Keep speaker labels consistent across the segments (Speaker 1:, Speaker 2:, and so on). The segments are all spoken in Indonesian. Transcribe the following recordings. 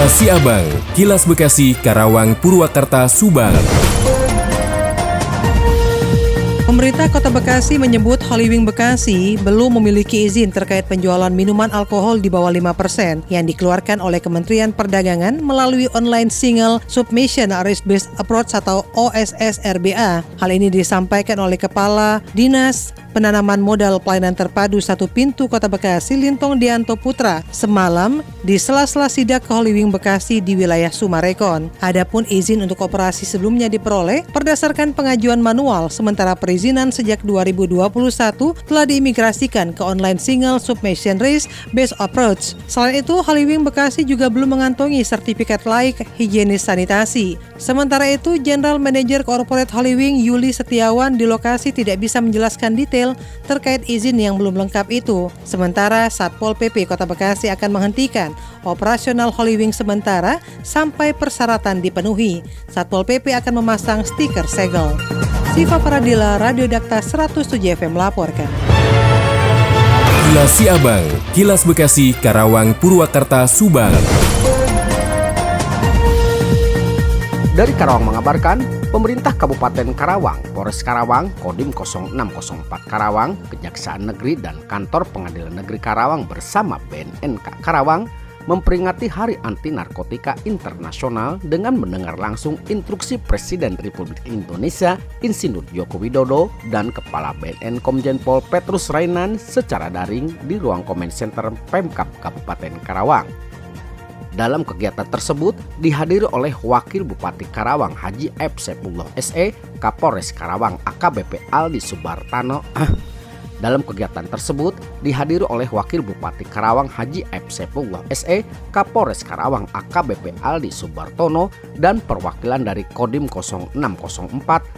Speaker 1: Kilas Siabang, Kilas Bekasi, Karawang, Purwakarta, Subang.
Speaker 2: Pemerintah Kota Bekasi menyebut Holywing Bekasi belum memiliki izin terkait penjualan minuman alkohol di bawah 5% yang dikeluarkan oleh Kementerian Perdagangan melalui Online Single Submission Risk Based Approach atau OSS RBA. Hal ini disampaikan oleh Kepala Dinas penanaman modal pelayanan terpadu satu pintu Kota Bekasi Lintong Dianto Putra semalam di sela-sela sidak ke Holywing Bekasi di wilayah Sumarekon. Adapun izin untuk operasi sebelumnya diperoleh berdasarkan pengajuan manual sementara perizinan sejak 2021 telah diimigrasikan ke online single submission race based approach. Selain itu, Holywing Bekasi juga belum mengantongi sertifikat laik higienis sanitasi. Sementara itu, General Manager Corporate Holywing Yuli Setiawan di lokasi tidak bisa menjelaskan detail terkait izin yang belum lengkap itu. Sementara Satpol PP Kota Bekasi akan menghentikan operasional Holywing sementara sampai persyaratan dipenuhi. Satpol PP akan memasang stiker segel. Siva Paradila, Radio Dakta 107 FM melaporkan.
Speaker 1: Kilas Siabang, Kilas Bekasi, Karawang, Purwakarta, Subang.
Speaker 3: Dari Karawang mengabarkan, pemerintah Kabupaten Karawang, Polres Karawang, Kodim 0604 Karawang, Kejaksaan Negeri dan Kantor Pengadilan Negeri Karawang bersama BNNK Karawang memperingati Hari Anti Narkotika Internasional dengan mendengar langsung instruksi Presiden Republik Indonesia Insinyur Joko Widodo dan Kepala BNN Komjen Pol Petrus Rainan secara daring di ruang Comment Center Pemkap Kabupaten Karawang. Dalam kegiatan tersebut dihadiri oleh Wakil Bupati Karawang Haji F. Sepullah SE, Kapolres Karawang AKBP Aldi Subartano. Dalam kegiatan tersebut dihadiri oleh Wakil Bupati Karawang Haji F. Sepullah SE, Kapolres Karawang AKBP Aldi Subartono, dan perwakilan dari Kodim 0604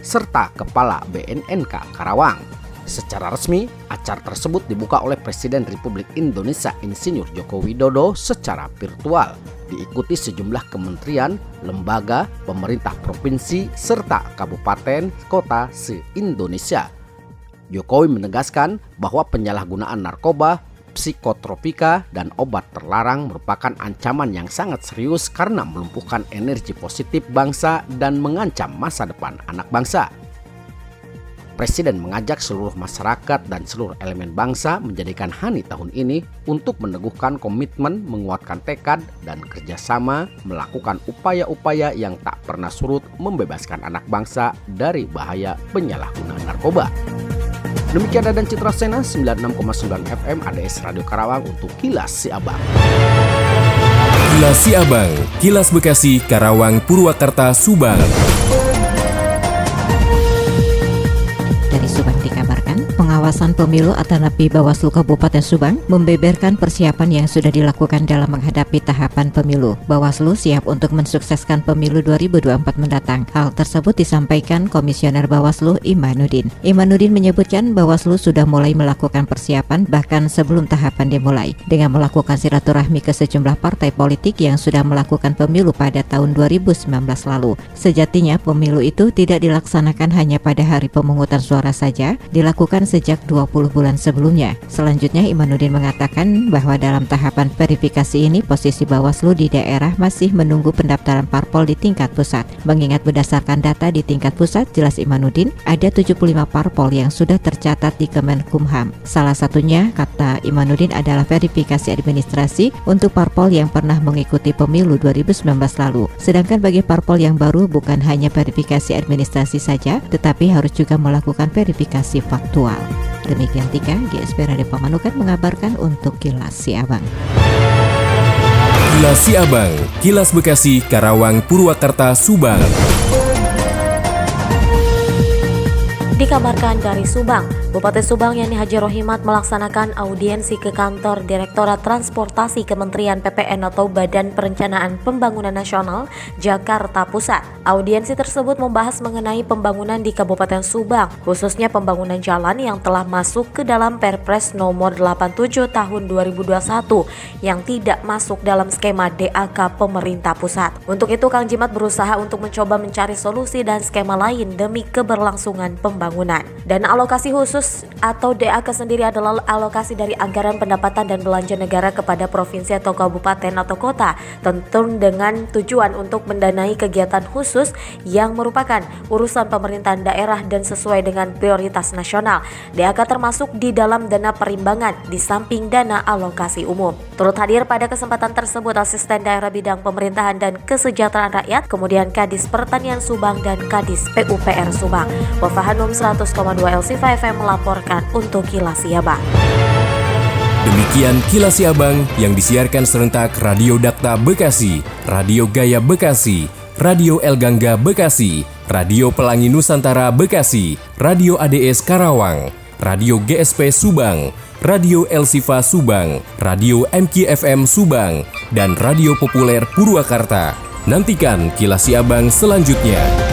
Speaker 3: serta Kepala BNNK Karawang. Secara resmi, acara tersebut dibuka oleh Presiden Republik Indonesia Insinyur Joko Widodo secara virtual, diikuti sejumlah kementerian, lembaga, pemerintah provinsi, serta kabupaten, kota se-Indonesia. Jokowi menegaskan bahwa penyalahgunaan narkoba, psikotropika, dan obat terlarang merupakan ancaman yang sangat serius karena melumpuhkan energi positif bangsa dan mengancam masa depan anak bangsa. Presiden mengajak seluruh masyarakat dan seluruh elemen bangsa menjadikan Hani tahun ini untuk meneguhkan komitmen, menguatkan tekad, dan kerjasama melakukan upaya-upaya yang tak pernah surut membebaskan anak bangsa dari bahaya penyalahgunaan narkoba. Demikian dan Citra Sena 96,9 FM ADS Radio Karawang untuk Kilas Si Abang.
Speaker 1: Kilas Si Abang, Kilas Bekasi, Karawang, Purwakarta, Subang.
Speaker 4: Pengawasan Pemilu atau NAPI Bawaslu Kabupaten Subang membeberkan persiapan yang sudah dilakukan dalam menghadapi tahapan pemilu. Bawaslu siap untuk mensukseskan pemilu 2024 mendatang. Hal tersebut disampaikan Komisioner Bawaslu Imanuddin. Imanuddin menyebutkan Bawaslu sudah mulai melakukan persiapan bahkan sebelum tahapan dimulai dengan melakukan silaturahmi ke sejumlah partai politik yang sudah melakukan pemilu pada tahun 2019 lalu. Sejatinya pemilu itu tidak dilaksanakan hanya pada hari pemungutan suara saja, dilakukan sejak sejak 20 bulan sebelumnya. Selanjutnya Imanuddin mengatakan bahwa dalam tahapan verifikasi ini posisi Bawaslu di daerah masih menunggu pendaftaran parpol di tingkat pusat. Mengingat berdasarkan data di tingkat pusat, jelas Imanuddin ada 75 parpol yang sudah tercatat di Kemenkumham. Salah satunya, kata Imanuddin adalah verifikasi administrasi untuk parpol yang pernah mengikuti pemilu 2019 lalu. Sedangkan bagi parpol yang baru bukan hanya verifikasi administrasi saja, tetapi harus juga melakukan verifikasi faktual. Demikian Tika, GSP Radio Pamanukan mengabarkan untuk Kilas Si Abang.
Speaker 1: Kilas Si Abang, Kilas Bekasi, Karawang, Purwakarta, Subang.
Speaker 5: Dikabarkan dari Subang, Bupati Subang Yani Haji Rohimat melaksanakan audiensi ke kantor Direktorat Transportasi Kementerian PPN atau Badan Perencanaan Pembangunan Nasional Jakarta Pusat. Audiensi tersebut membahas mengenai pembangunan di Kabupaten Subang, khususnya pembangunan jalan yang telah masuk ke dalam Perpres nomor 87 tahun 2021 yang tidak masuk dalam skema DAK pemerintah pusat. Untuk itu Kang Jimat berusaha untuk mencoba mencari solusi dan skema lain demi keberlangsungan pembangunan. Dan alokasi khusus atau DAK sendiri adalah alokasi dari anggaran pendapatan dan belanja negara kepada provinsi atau kabupaten atau kota, tentu dengan tujuan untuk mendanai kegiatan khusus yang merupakan urusan pemerintahan daerah dan sesuai dengan prioritas nasional. DAK termasuk di dalam dana perimbangan di samping dana alokasi umum. Turut hadir pada kesempatan tersebut Asisten Daerah Bidang Pemerintahan dan Kesejahteraan Rakyat, kemudian Kadis Pertanian Subang dan Kadis PUPR Subang. Wafahanum 100,2 LC5 FM melaporkan untuk Kilas Siabang.
Speaker 1: Demikian Kilas Siabang yang disiarkan serentak Radio Dakta Bekasi, Radio Gaya Bekasi, Radio El Gangga Bekasi, Radio Pelangi Nusantara Bekasi, Radio ADS Karawang, Radio GSP Subang, Radio El Sifa Subang, Radio MKFM Subang, dan Radio Populer Purwakarta. Nantikan Kilas Siabang selanjutnya.